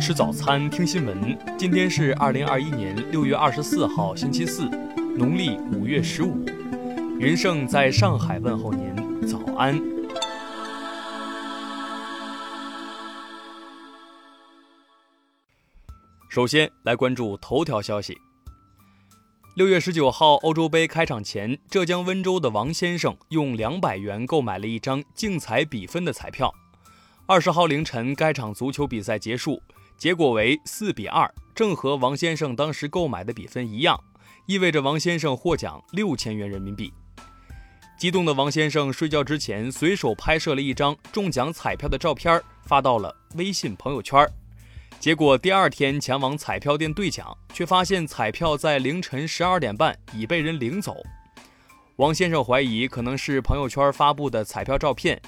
吃早餐，听新闻。今天是二零二一年六月二十四号，星期四，农历五月十五。云盛在上海问候您，早安。首先来关注头条消息。六月十九号，欧洲杯开场前，浙江温州的王先生用两百元购买了一张竞彩比分的彩票。二十号凌晨，该场足球比赛结束，结果为四比二，正和王先生当时购买的比分一样，意味着王先生获奖六千元人民币。激动的王先生睡觉之前，随手拍摄了一张中奖彩票的照片，发到了微信朋友圈。结果第二天前往彩票店兑奖，却发现彩票在凌晨十二点半已被人领走。王先生怀疑可能是朋友圈发布的彩票照片，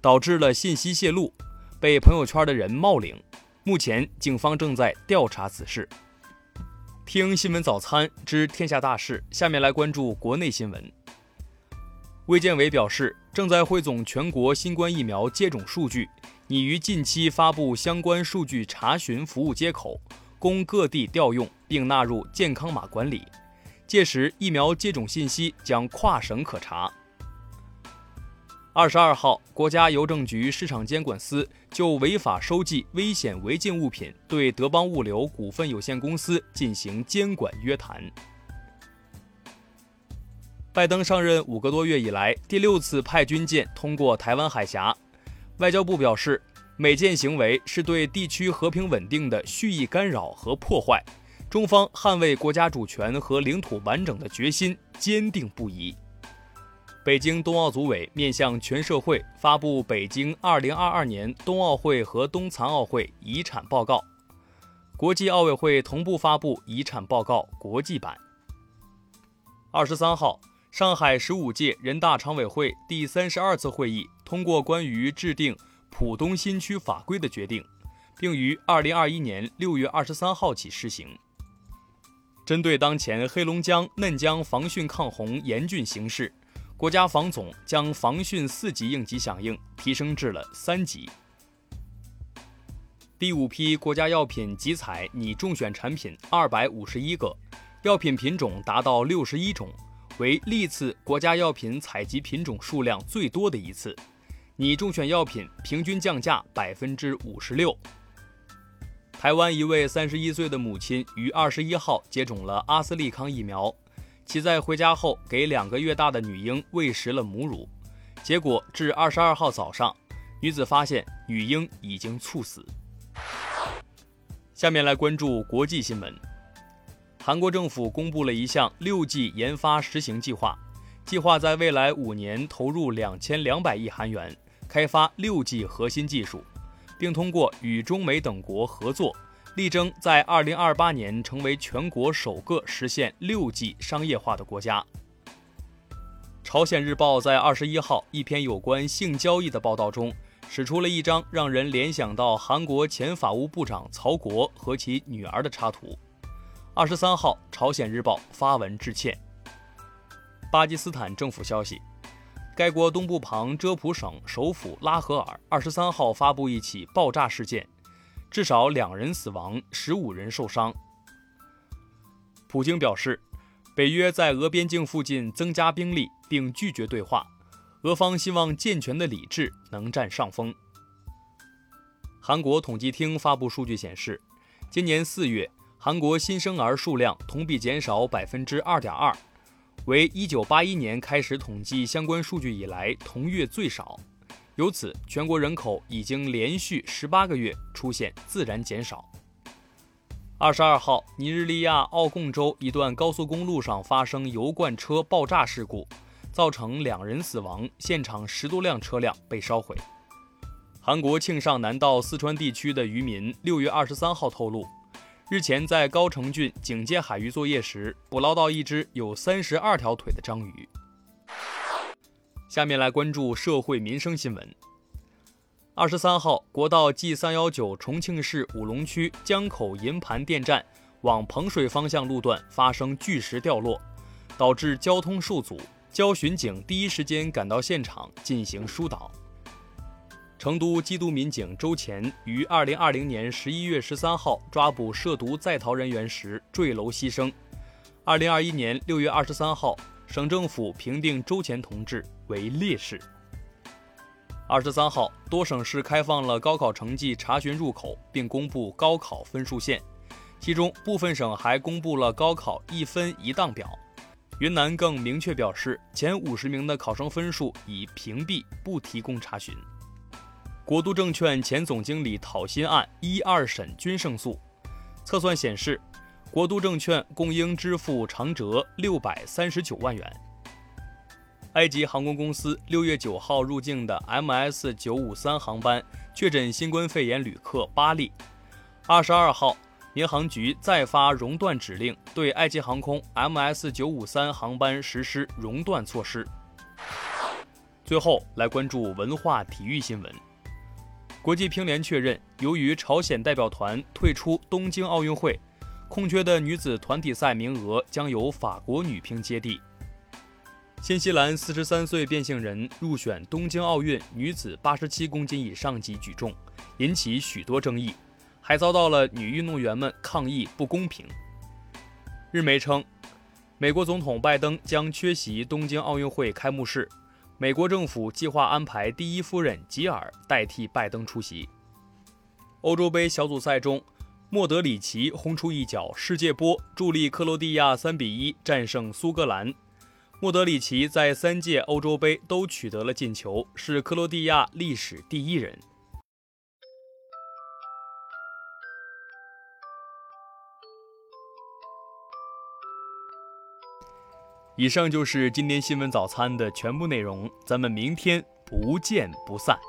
导致了信息泄露，被朋友圈的人冒领。目前警方正在调查此事。听新闻早餐知天下大事，下面来关注国内新闻。卫健委表示，正在汇总全国新冠疫苗接种数据，拟于近期发布相关数据查询服务接口，供各地调用，并纳入健康码管理。届时，疫苗接种信息将跨省可查。二十二号，国家邮政局市场监管司就违法收寄危险违禁物品，对德邦物流股份有限公司进行监管约谈。拜登上任五个多月以来，第六次派军舰通过台湾海峡。外交部表示，美舰行为是对地区和平稳定的蓄意干扰和破坏，中方捍卫国家主权和领土完整的决心坚定不移。北京冬奥组委面向全社会发布北京2022年冬奥会和冬残奥会遗产报告，国际奥委会同步发布遗产报告国际版。二十三号。上海十五届人大常委会第三十二次会议通过关于制定浦东新区法规的决定，并于二零二一年六月二十三号起施行。针对当前黑龙江、嫩江防汛抗洪严峻形势，国家防总将防汛四级应急响应提升至了三级。第五批国家药品集采拟中选产品二百五十一个，药品品种达到六十一种。为历次国家药品采集品种数量最多的一次，拟中选药品平均降价百分之五十六。台湾一位三十一岁的母亲于二十一号接种了阿斯利康疫苗，其在回家后给两个月大的女婴喂食了母乳，结果至二十二号早上，女子发现女婴已经猝死。下面来关注国际新闻。韩国政府公布了一项六 G 研发实行计划，计划在未来五年投入两千两百亿韩元，开发六 G 核心技术，并通过与中美等国合作，力争在二零二八年成为全国首个实现六 G 商业化的国家。朝鲜日报在二十一号一篇有关性交易的报道中，使出了一张让人联想到韩国前法务部长曹国和其女儿的插图。二十三号，朝鲜日报发文致歉。巴基斯坦政府消息，该国东部旁遮普省首府拉合尔二十三号发布一起爆炸事件，至少两人死亡，十五人受伤。普京表示，北约在俄边境附近增加兵力，并拒绝对话。俄方希望健全的理智能占上风。韩国统计厅发布数据显示，今年四月。韩国新生儿数量同比减少百分之二点二，为一九八一年开始统计相关数据以来同月最少。由此，全国人口已经连续十八个月出现自然减少。二十二号，尼日利亚奥贡州一段高速公路上发生油罐车爆炸事故，造成两人死亡，现场十多辆车辆被烧毁。韩国庆尚南道四川地区的渔民六月二十三号透露。日前，在高城郡警戒海域作业时，捕捞到一只有三十二条腿的章鱼。下面来关注社会民生新闻。二十三号，国道 G 三幺九重庆市武隆区江口银盘电站往彭水方向路段发生巨石掉落，导致交通受阻。交巡警第一时间赶到现场进行疏导。成都缉毒民警周前于二零二零年十一月十三号抓捕涉毒在逃人员时坠楼牺牲。二零二一年六月二十三号，省政府评定周前同志为烈士。二十三号，多省市开放了高考成绩查询入口，并公布高考分数线，其中部分省还公布了高考一分一档表。云南更明确表示，前五十名的考生分数已屏蔽，不提供查询。国都证券前总经理讨薪案一二审均胜诉，测算显示，国都证券共应支付长折六百三十九万元。埃及航空公司六月九号入境的 MS 九五三航班确诊新冠肺炎旅客八例。二十二号，民航局再发熔断指令，对埃及航空 MS 九五三航班实施熔断措施。最后来关注文化体育新闻。国际乒联确认，由于朝鲜代表团退出东京奥运会，空缺的女子团体赛名额将由法国女乒接替。新西兰四十三岁变性人入选东京奥运女子八十七公斤以上级举重，引起许多争议，还遭到了女运动员们抗议不公平。日媒称，美国总统拜登将缺席东京奥运会开幕式。美国政府计划安排第一夫人吉尔代替拜登出席。欧洲杯小组赛中，莫德里奇轰出一脚世界波，助力克罗地亚3比1战胜苏格兰。莫德里奇在三届欧洲杯都取得了进球，是克罗地亚历史第一人。以上就是今天新闻早餐的全部内容，咱们明天不见不散。